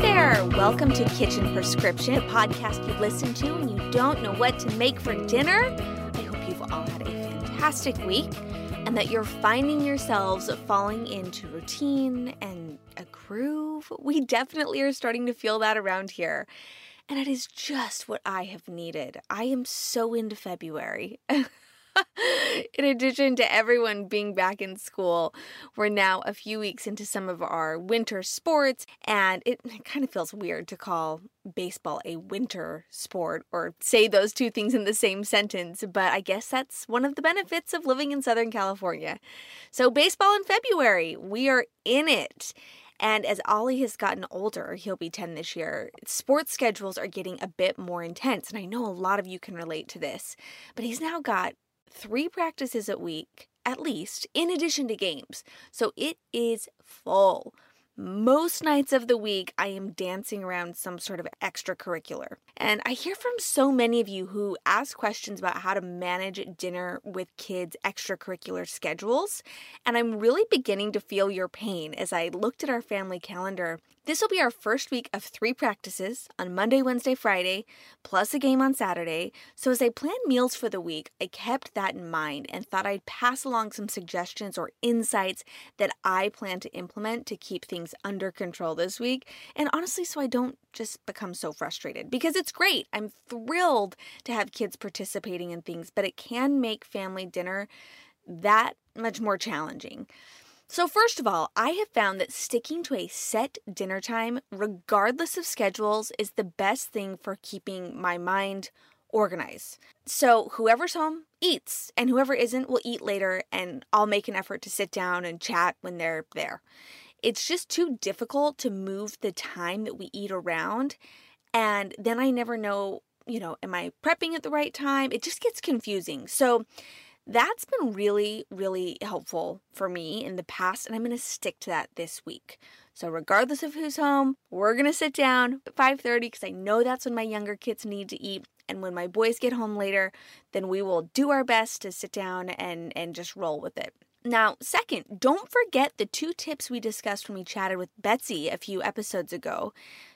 There. Welcome to Kitchen Prescription, a podcast you listen to when you don't know what to make for dinner. I hope you've all had a fantastic week and that you're finding yourselves falling into routine and a groove. We definitely are starting to feel that around here. And it is just what I have needed. I am so into February. in addition to everyone being back in school, we're now a few weeks into some of our winter sports, and it kind of feels weird to call baseball a winter sport or say those two things in the same sentence, but I guess that's one of the benefits of living in Southern California. So, baseball in February, we are in it. And as Ollie has gotten older, he'll be 10 this year, sports schedules are getting a bit more intense. And I know a lot of you can relate to this, but he's now got three practices a week, at least, in addition to games. So it is full. Most nights of the week, I am dancing around some sort of extracurricular. And I hear from so many of you who ask questions about how to manage dinner with kids' extracurricular schedules. And I'm really beginning to feel your pain as I looked at our family calendar. This will be our first week of three practices on Monday, Wednesday, Friday, plus a game on Saturday. So as I planned meals for the week, I kept that in mind and thought I'd pass along some suggestions or insights that I plan to implement to keep things under control this week. And honestly, so I don't just become so frustrated because it's great. I'm thrilled to have kids participating in things, but it can make family dinner that much more challenging. So, first of all, I have found that sticking to a set dinner time, regardless of schedules, is the best thing for keeping my mind organized. So, whoever's home eats, and whoever isn't will eat later, and I'll make an effort to sit down and chat when they're there. It's just too difficult to move the time that we eat around, and then I never know, you know, am I prepping at the right time? It just gets confusing. So, that's been really really helpful for me in the past and i'm to stick to that this week so regardless of who's home we're to sit down at 5.30 because i know that's when my younger kids need to eat and when my boys get home later then we will do our best to sit down and and just roll with it now, second, don't forget the two tips we discussed when we chatted with Betsy a few episodes ago.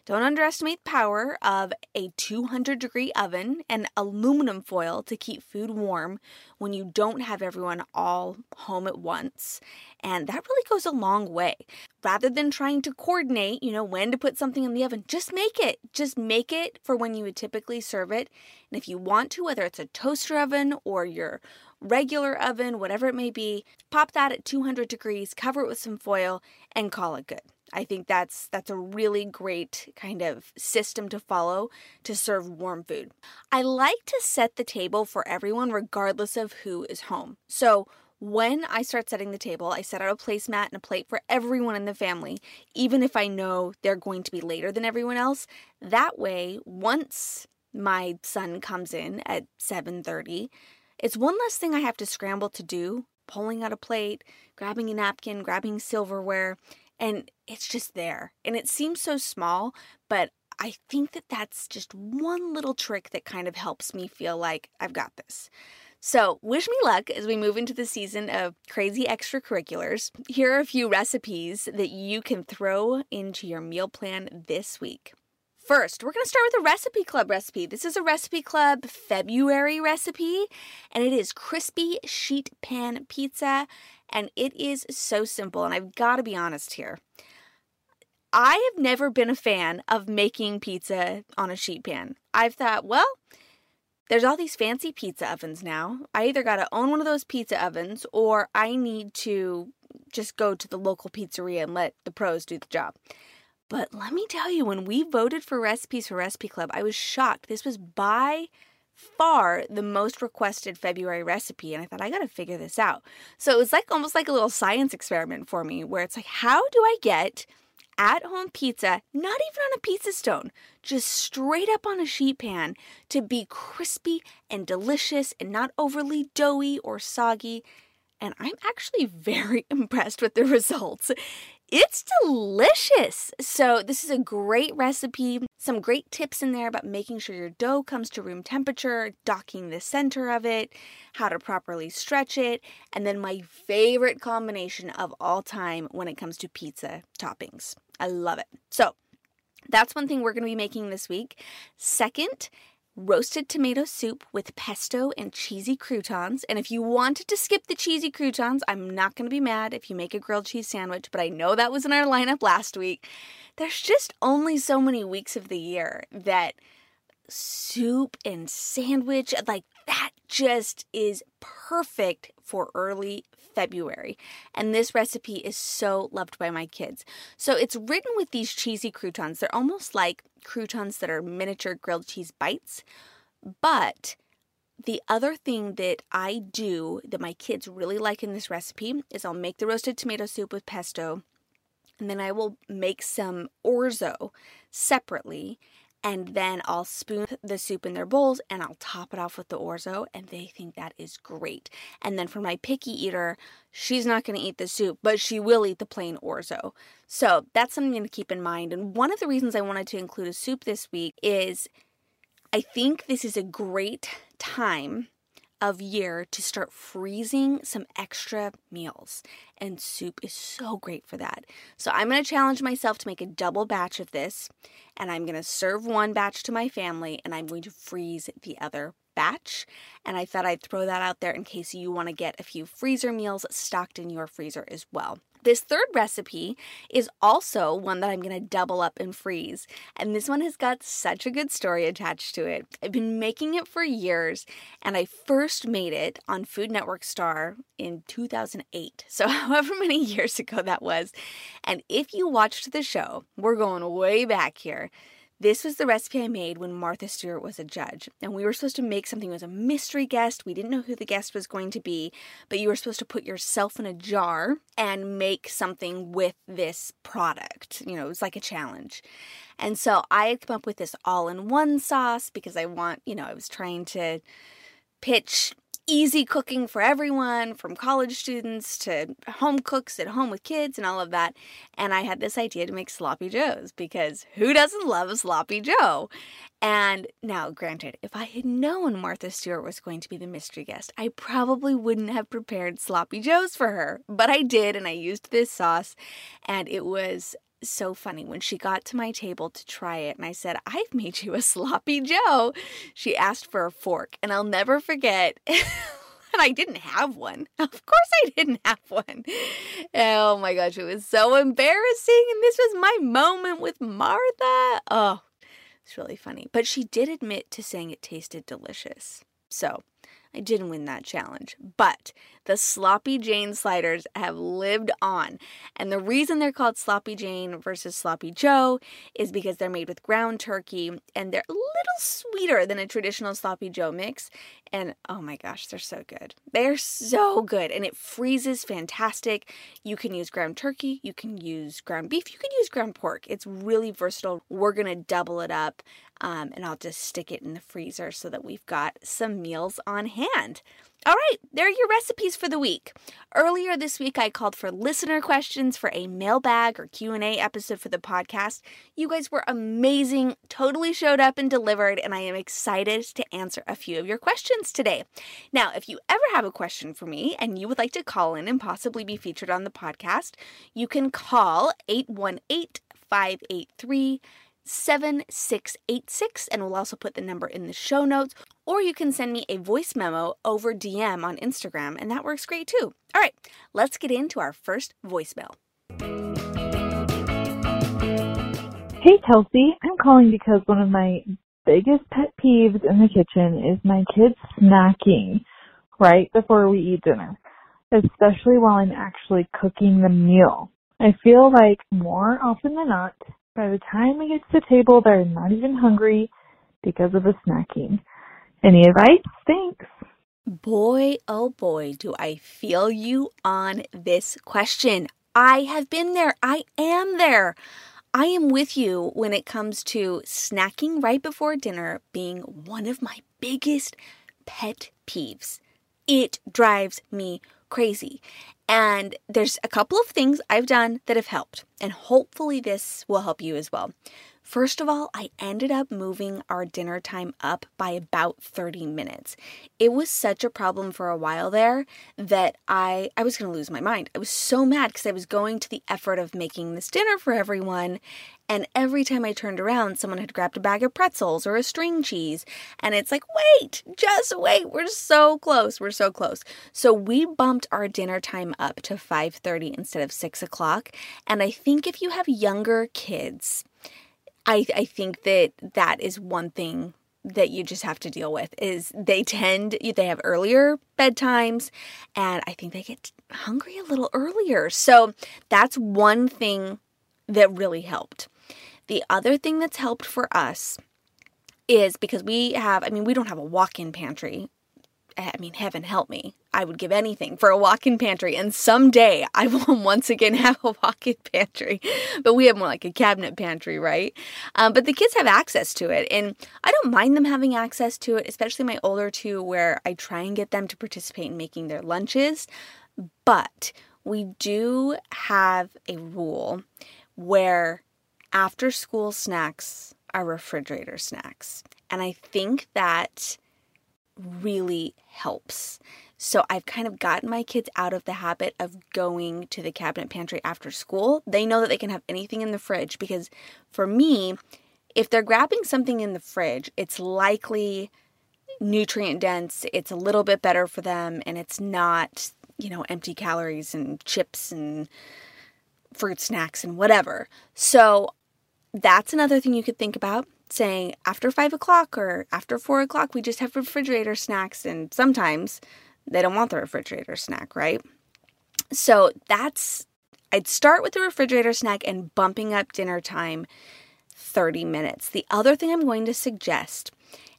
Don't underestimate the power of a 200 degree oven and aluminum foil to keep food warm when you don't have everyone all home at once. And that really goes a long way. Rather than trying to coordinate, you know, when to put something in the oven, just make it. Just make it for when you would typically serve it. And if you want to, whether it's a toaster oven or your regular oven, whatever it may be, pop that at 200 degrees, cover it with some foil, and call it good. I think that's that's a really great kind of system to follow to serve warm food. I like to set the table for everyone regardless of who is home. So when I start setting the table, I set out a placemat and a plate for everyone in the family, even if I know they're going to be later than everyone else. That way, once my son comes in at 7:30, it's one less thing I have to scramble to do pulling out a plate, grabbing a napkin, grabbing silverware, and it's just there. And it seems so small, but I think that that's just one little trick that kind of helps me feel like I've got this. So, wish me luck as we move into the season of crazy extracurriculars. Here are a few recipes that you can throw into your meal plan this week. First, we're going to start with a recipe club recipe. This is a recipe club February recipe, and it is crispy sheet pan pizza, and it is so simple. And I've got to be honest here. I have never been a fan of making pizza on a sheet pan. I've thought, well, there's all these fancy pizza ovens now. I either got to own one of those pizza ovens or I need to just go to the local pizzeria and let the pros do the job. But let me tell you, when we voted for recipes for Recipe Club, I was shocked. This was by far the most requested February recipe, and I thought I gotta figure this out. So it was like almost like a little science experiment for me, where it's like, how do I get at home pizza, not even on a pizza stone, just straight up on a sheet pan to be crispy and delicious and not overly doughy or soggy. And I'm actually very impressed with the results. It's delicious. So, this is a great recipe. Some great tips in there about making sure your dough comes to room temperature, docking the center of it, how to properly stretch it, and then my favorite combination of all time when it comes to pizza toppings. I love it. So, that's one thing we're going to be making this week. Second, roasted tomato soup with pesto and cheesy croutons. And if you wanted to skip the cheesy croutons, I'm not going to be mad if you make a grilled cheese sandwich, but I know that was in our lineup last week. There's just only so many weeks of the year that soup and sandwich, like that just is perfect for early February. And this recipe is so loved by my kids. So it's written with these cheesy croutons. They're almost like croutons that are miniature grilled cheese bites. But the other thing that I do that my kids really like in this recipe is I'll make the roasted tomato soup with pesto and then I will make some orzo separately and then I'll spoon the soup in their bowls and I'll top it off with the orzo and they think that is great. And then for my picky eater, she's not going to eat the soup, but she will eat the plain orzo. So that's something to keep in mind. And one of the reasons I wanted to include a soup this week is I think this is a great time of year to start freezing some extra meals. And soup is so great for that. So I'm going to challenge myself to make a double batch of this. And I'm going to serve one batch to my family and I'm going to freeze the other batch. And I thought I'd throw that out there in case you want to get a few freezer meals stocked in your freezer as well. This third recipe is also one that I'm going to double up and freeze. And this one has got such a good story attached to it. I've been making it for years, and I first made it on Food Network Star in 2008. So, however many years ago that was. And if you watched the show, we're going way back here. This was the recipe I made when Martha Stewart was a judge. And we were supposed to make something as a mystery guest. We didn't know who the guest was going to be, but you were supposed to put yourself in a jar and make something with this product. You know, it was like a challenge. And so I had come up with this all in one sauce because I want, you know, I was trying to pitch easy cooking for everyone, from college students to home cooks at home with kids and all of that. And I had this idea to make sloppy joes because who doesn't love a sloppy joe? And now, granted, if I had known Martha Stewart was going to be the mystery guest, I probably wouldn't have prepared sloppy joes for her. But I did, and I used this sauce, and it was so funny when she got to my table to try it and I said, I've made you a sloppy Joe. She asked for a fork, and I'll never forget. and I didn't have one. Of course, I didn't have one. Oh my gosh, it was so embarrassing. And this was my moment with Martha. Oh, it's really funny. But she did admit to saying it tasted delicious. So I didn't win that challenge, but the Sloppy Jane sliders have lived on. And the reason they're called Sloppy Jane versus Sloppy Joe is because they're made with ground turkey and they're a little sweeter than a traditional Sloppy Joe mix. And oh my gosh, they're so good. They're so good and it freezes fantastic. You can use ground turkey, you can use ground beef, you can use ground pork. It's really versatile. We're going to double it up um, and I'll just stick it in the freezer so that we've got some meals on hand. All right, there are your recipes for the week. Earlier this week I called for listener questions for a mailbag or Q&A episode for the podcast. You guys were amazing, totally showed up and delivered, and I am excited to answer a few of your questions today. Now, if you ever have a question for me and you would like to call in and possibly be featured on the podcast, you can call 818 583 7686 and we'll also put the number in the show notes or you can send me a voice memo over DM on Instagram and that works great too. All right, let's get into our first voicemail. Hey Kelsey, I'm calling because one of my biggest pet peeves in the kitchen is my kids snacking right before we eat dinner, especially while I'm actually cooking the meal. I feel like more often than not, by the time we get to the table, they're not even hungry because of the snacking. Any advice? Thanks. Boy, oh boy, do I feel you on this question. I have been there. I am there. I am with you when it comes to snacking right before dinner being one of my biggest pet peeves. It drives me crazy. And there's a couple of things I've done that have helped, and hopefully this will help you as well. First of all, I ended up moving our dinner time up by about 30 minutes. It was such a problem for a while there that I I was going to lose my mind. I was so mad cuz I was going to the effort of making this dinner for everyone and every time I turned around someone had grabbed a bag of pretzels or a string cheese and it's like, "Wait, just wait. We're so close. We're so close." So we bumped our dinner time up to 5:30 instead of 6 o'clock, and I think if you have younger kids, I, I think that that is one thing that you just have to deal with is they tend they have earlier bedtimes and i think they get hungry a little earlier so that's one thing that really helped the other thing that's helped for us is because we have i mean we don't have a walk-in pantry I mean, heaven help me. I would give anything for a walk in pantry. And someday I will once again have a walk in pantry. But we have more like a cabinet pantry, right? Um, but the kids have access to it. And I don't mind them having access to it, especially my older two, where I try and get them to participate in making their lunches. But we do have a rule where after school snacks are refrigerator snacks. And I think that really helps. So I've kind of gotten my kids out of the habit of going to the cabinet pantry after school. They know that they can have anything in the fridge because for me, if they're grabbing something in the fridge, it's likely nutrient dense, it's a little bit better for them, and it's not, you know, empty calories and chips and fruit snacks and whatever. So that's another thing you could think about saying after five o'clock or after four o'clock, we just have refrigerator snacks. And sometimes they don't want the refrigerator snack, right? So that's, I'd start with the refrigerator snack and bumping up dinner time 30 minutes. The other thing I'm going to suggest,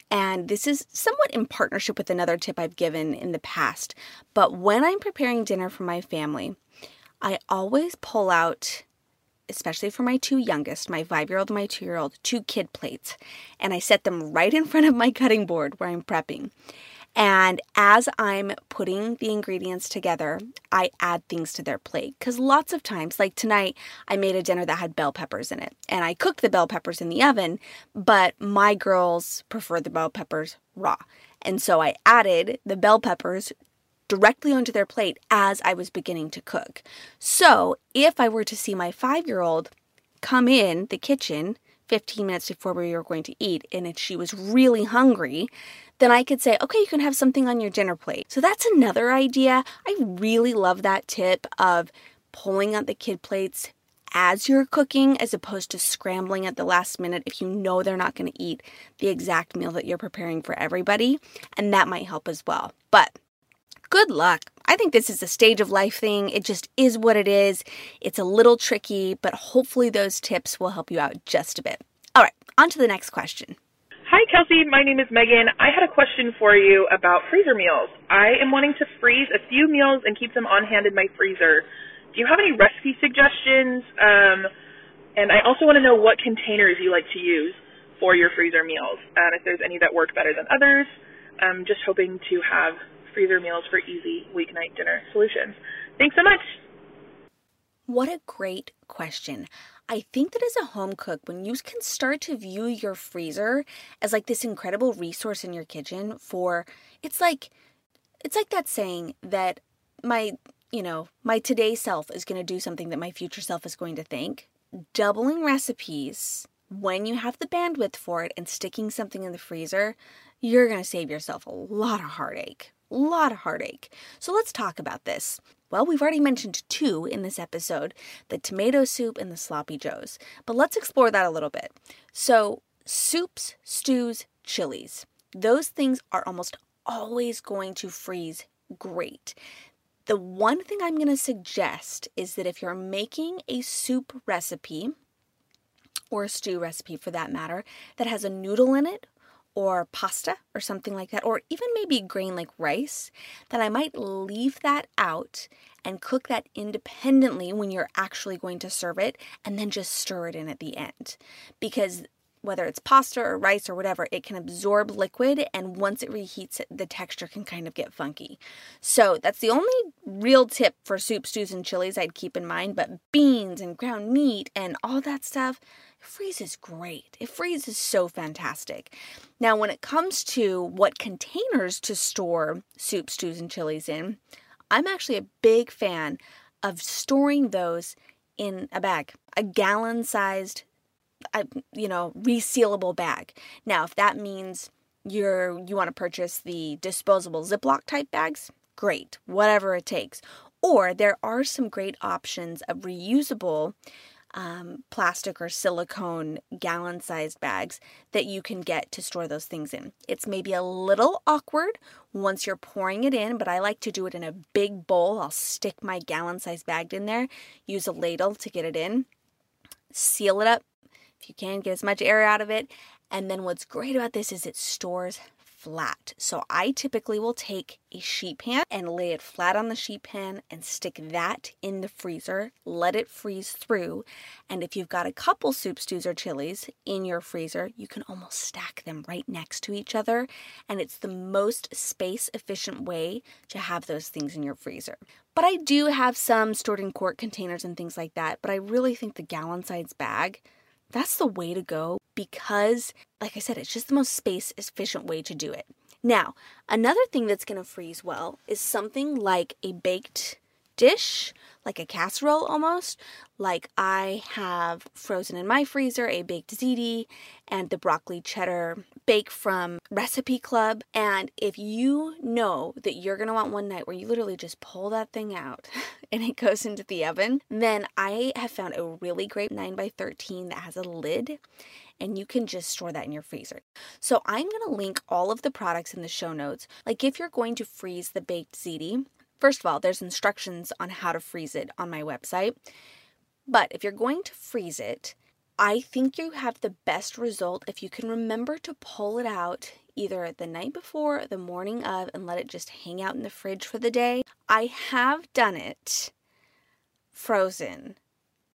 and this is somewhat in partnership with another tip I've given in the past, but when I'm preparing dinner for my family, I always pull out especially for my two youngest, my five year old and my two year old, two kid plates. And I set them right in front of my cutting board where I'm prepping. And as I'm putting the ingredients together, I add things to their plate. Because lots of times, like tonight, I made a dinner that had bell peppers in it. And I cooked the bell peppers in the oven, but my girls prefer the bell peppers raw. And so I added the bell peppers directly onto their plate as I was beginning to cook. So if I were to see my five year old come in the kitchen 15 minutes before we were going to eat and if she was really hungry, then I could say, okay, you can have something on your dinner plate. So that's another idea. I really love that tip of pulling out the kid plates as you're cooking as opposed to scrambling at the last minute if you know they're not going to eat the exact meal that you're preparing for everybody. And that might help as well. But good luck. I think this is a stage of life thing. It just is what it is. It's a little tricky, but hopefully those tips will help you out just a bit. All right, on to the next question. Hi, Kelsey. My name is Megan. I had a question for you about freezer meals. I am wanting to freeze a few meals and keep them on hand in my freezer. Do you have any recipe suggestions? Um, and I also want to know what containers you like to use for your freezer meals, and if there's any that work better than others. I'm just hoping to have freezer meals for easy weeknight dinner solutions. Thanks so much. What a great question. I think that as a home cook, when you can start to view your freezer as like this incredible resource in your kitchen for it's like it's like that saying that my you know, my today self is going to do something that my future self is going to think. Doubling recipes when you have the bandwidth for it and sticking something in the freezer, you're going to save yourself a lot of heartache. Lot of heartache. So let's talk about this. Well, we've already mentioned two in this episode the tomato soup and the sloppy joes, but let's explore that a little bit. So, soups, stews, chilies, those things are almost always going to freeze great. The one thing I'm going to suggest is that if you're making a soup recipe, or a stew recipe for that matter, that has a noodle in it or pasta or something like that, or even maybe grain like rice, then I might leave that out and cook that independently when you're actually going to serve it and then just stir it in at the end. Because whether it's pasta or rice or whatever, it can absorb liquid, and once it reheats it, the texture can kind of get funky. So that's the only real tip for soup, stews, and chilies I'd keep in mind. But beans and ground meat and all that stuff, it freezes great. It freezes so fantastic. Now, when it comes to what containers to store soup, stews, and chilies in, I'm actually a big fan of storing those in a bag, a gallon sized uh, you know resealable bag. Now, if that means you're you want to purchase the disposable Ziploc type bags, great, whatever it takes. Or there are some great options of reusable um, plastic or silicone gallon sized bags that you can get to store those things in. It's maybe a little awkward once you're pouring it in, but I like to do it in a big bowl. I'll stick my gallon sized bag in there, use a ladle to get it in, seal it up if you can, get as much air out of it. And then what's great about this is it stores flat. So I typically will take a sheet pan and lay it flat on the sheet pan and stick that in the freezer, let it freeze through. And if you've got a couple soup stews or chilies in your freezer, you can almost stack them right next to each other. And it's the most space efficient way to have those things in your freezer. But I do have some stored in quart containers and things like that. But I really think the gallon size bag that's the way to go because, like I said, it's just the most space efficient way to do it. Now, another thing that's to freeze well is something like a baked dish, like a casserole almost. Like I have frozen in my freezer a baked ziti and the broccoli cheddar bake from Recipe Club. And if you know that you're to want one night where you literally just pull that thing out and it goes into the oven, then I have found a really great 9 by 13 that has a lid and you can just store that in your freezer. So I'm going to link all of the products in the show notes. Like if you're going to freeze the baked ziti, First of all, there's instructions on how to freeze it on my website. But if you're going to freeze it, I think you have the best result if you can remember to pull it out either the night before or the morning of and let it just hang out in the fridge for the day. I have done it frozen,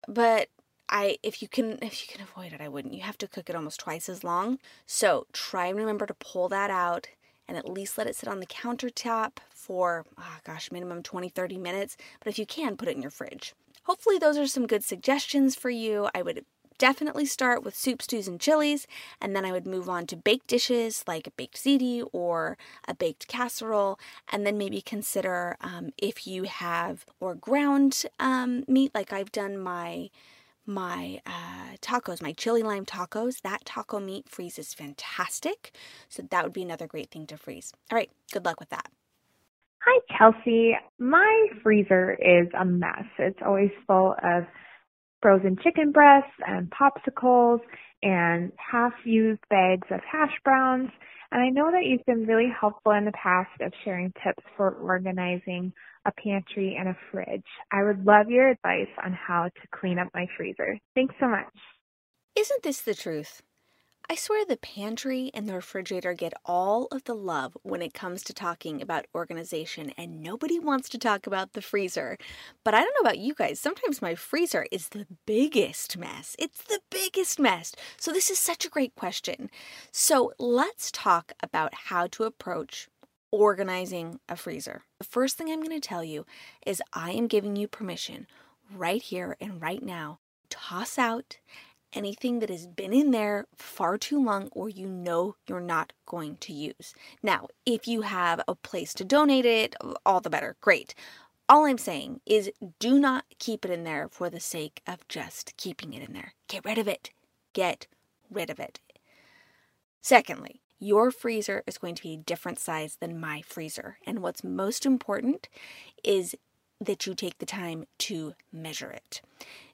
but I if you can if you can avoid it, I wouldn't. You have to cook it almost twice as long. So try and remember to pull that out and at least let it sit on the countertop for, oh gosh, minimum 20, 30 minutes. But if you can, put it in your fridge. Hopefully, those are some good suggestions for you. I would definitely start with soup, stews, and chilies, and then I would move on to baked dishes like a baked ziti or a baked casserole, and then maybe consider um, if you have or ground um, meat, like I've done my my uh, tacos, my chili lime tacos. That taco meat freezes fantastic. So that would be another great thing to freeze. All right, good luck with that. Hi, Chelsea. My freezer is a mess. It's always full of frozen chicken breasts and popsicles and half used bags of hash browns. And I know that you've been really helpful in the past of sharing tips for organizing a pantry, and a fridge. I would love your advice on how to clean up my freezer. Thanks so much. Isn't this the truth? I swear the pantry and the refrigerator get all of the love when it comes to talking about organization, and nobody wants to talk about the freezer. But I don't know about you guys, sometimes my freezer is the biggest mess. It's the biggest mess. So, this is such a great question. So, let's talk about how to approach organizing a freezer. The first thing I'm going to tell you is I am giving you permission right here and right now. Toss out anything that has been in there far too long or you know you're not going to use. Now, if you have a place to donate it, all the better. Great. All I'm saying is do not keep it in there for the sake of just keeping it in there. Get rid of it. Get rid of it. Secondly, your freezer is going to be a different size than my freezer. And what's most important is that you take the time to measure it.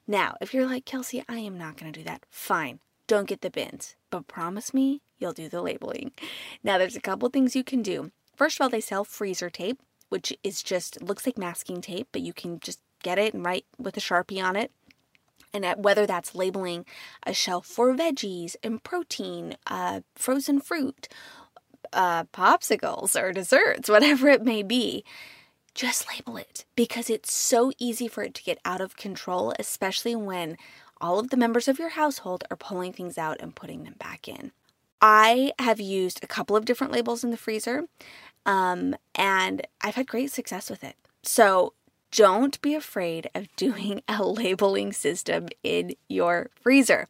Now, if you're like, Kelsey, I am not going to do that, fine. Don't get the bins, but promise me you'll do the labeling. Now, there's a couple things you can do. First of all, they sell freezer tape, which is just looks like masking tape, but you can just get it and write with a sharpie on it. And whether that's labeling a shelf for veggies and protein, uh, frozen fruit, uh, popsicles or desserts, whatever it may be, just label it because it's so easy for it to get out of control, especially when all of the members of your household are pulling things out and putting them back in. I have used a couple of different labels in the freezer, um, and I've had great success with it. So don't be afraid of doing a labeling system in your freezer.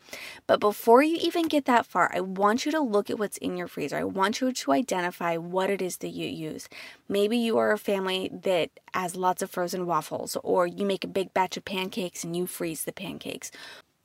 But before you even get that far, I want you to look at what's in your freezer. I want you to identify what it is that you use. Maybe you are a family that has lots of frozen waffles, or you make a big batch of pancakes and you freeze the pancakes.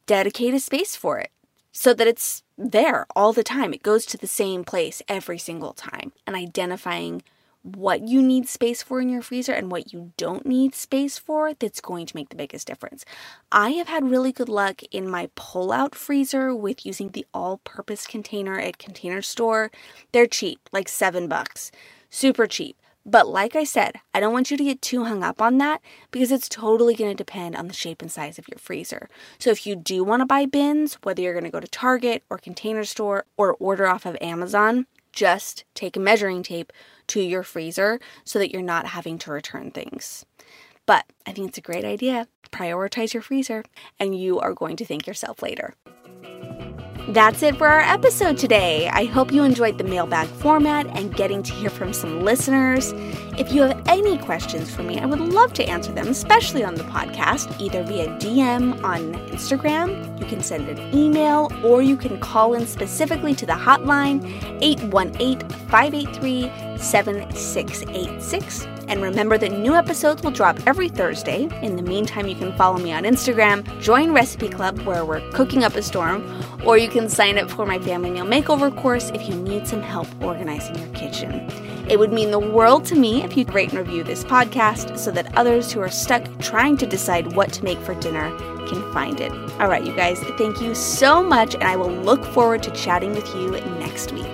Dedicate a space for it so that it's there all the time. It goes to the same place every single time. And identifying what you need space for in your freezer and what you don't need space for that's going to make the biggest difference. I have had really good luck in my pull out freezer with using the all purpose container at Container Store. They're cheap, like seven bucks, super cheap. But like I said, I don't want you to get too hung up on that because it's totally going to depend on the shape and size of your freezer. So if you do want to buy bins, whether you're going to go to Target or Container Store or order off of Amazon, just take a measuring tape to your freezer so that you're not having to return things. But I think it's a great idea. Prioritize your freezer, and you are going to thank yourself later. That's it for our episode today. I hope you enjoyed the mailbag format and getting to hear from some listeners. If you have any questions for me, I would love to answer them, especially on the podcast, either via DM on Instagram, you can send an email, or you can call in specifically to the hotline 818 583 7686. And remember that new episodes will drop every Thursday. In the meantime, you can follow me on Instagram, join Recipe Club where we're cooking up a storm, or you can sign up for my family meal makeover course if you need some help organizing your kitchen. It would mean the world to me if you'd rate and review this podcast so that others who are stuck trying to decide what to make for dinner can find it. All right, you guys, thank you so much, and I will look forward to chatting with you next week.